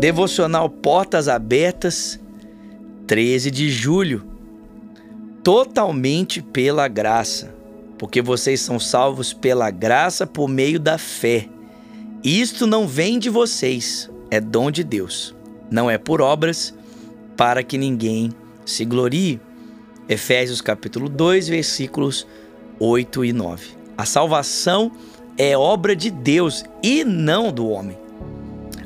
Devocional Portas Abertas, 13 de julho. Totalmente pela graça, porque vocês são salvos pela graça por meio da fé. Isto não vem de vocês, é dom de Deus. Não é por obras, para que ninguém se glorie. Efésios capítulo 2, versículos 8 e 9. A salvação é obra de Deus e não do homem.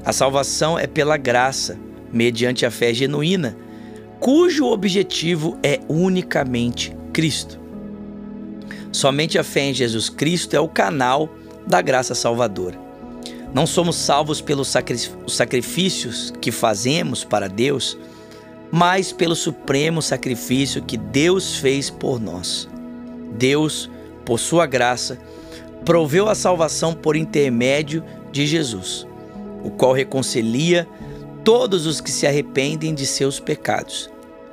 A salvação é pela graça, mediante a fé genuína, cujo objetivo é unicamente Cristo. Somente a fé em Jesus Cristo é o canal da graça salvadora. Não somos salvos pelos sacrifícios que fazemos para Deus, mas pelo supremo sacrifício que Deus fez por nós. Deus, por sua graça, proveu a salvação por intermédio de Jesus o qual reconcilia todos os que se arrependem de seus pecados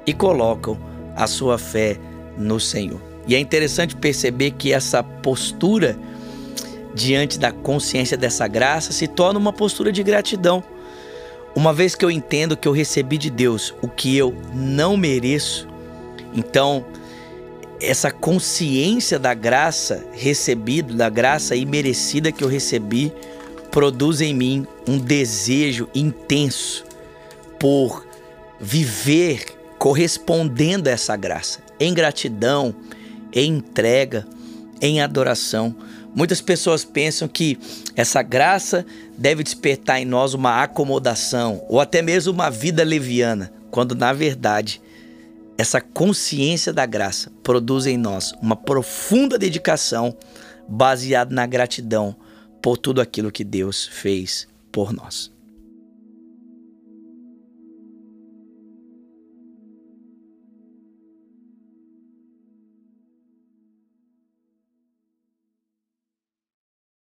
e colocam a sua fé no Senhor. E é interessante perceber que essa postura diante da consciência dessa graça se torna uma postura de gratidão. Uma vez que eu entendo que eu recebi de Deus o que eu não mereço, então essa consciência da graça recebida, da graça imerecida que eu recebi, produz em mim um desejo intenso por viver correspondendo a essa graça, em gratidão, em entrega, em adoração. Muitas pessoas pensam que essa graça deve despertar em nós uma acomodação ou até mesmo uma vida leviana, quando na verdade essa consciência da graça produz em nós uma profunda dedicação baseada na gratidão por tudo aquilo que Deus fez por nós.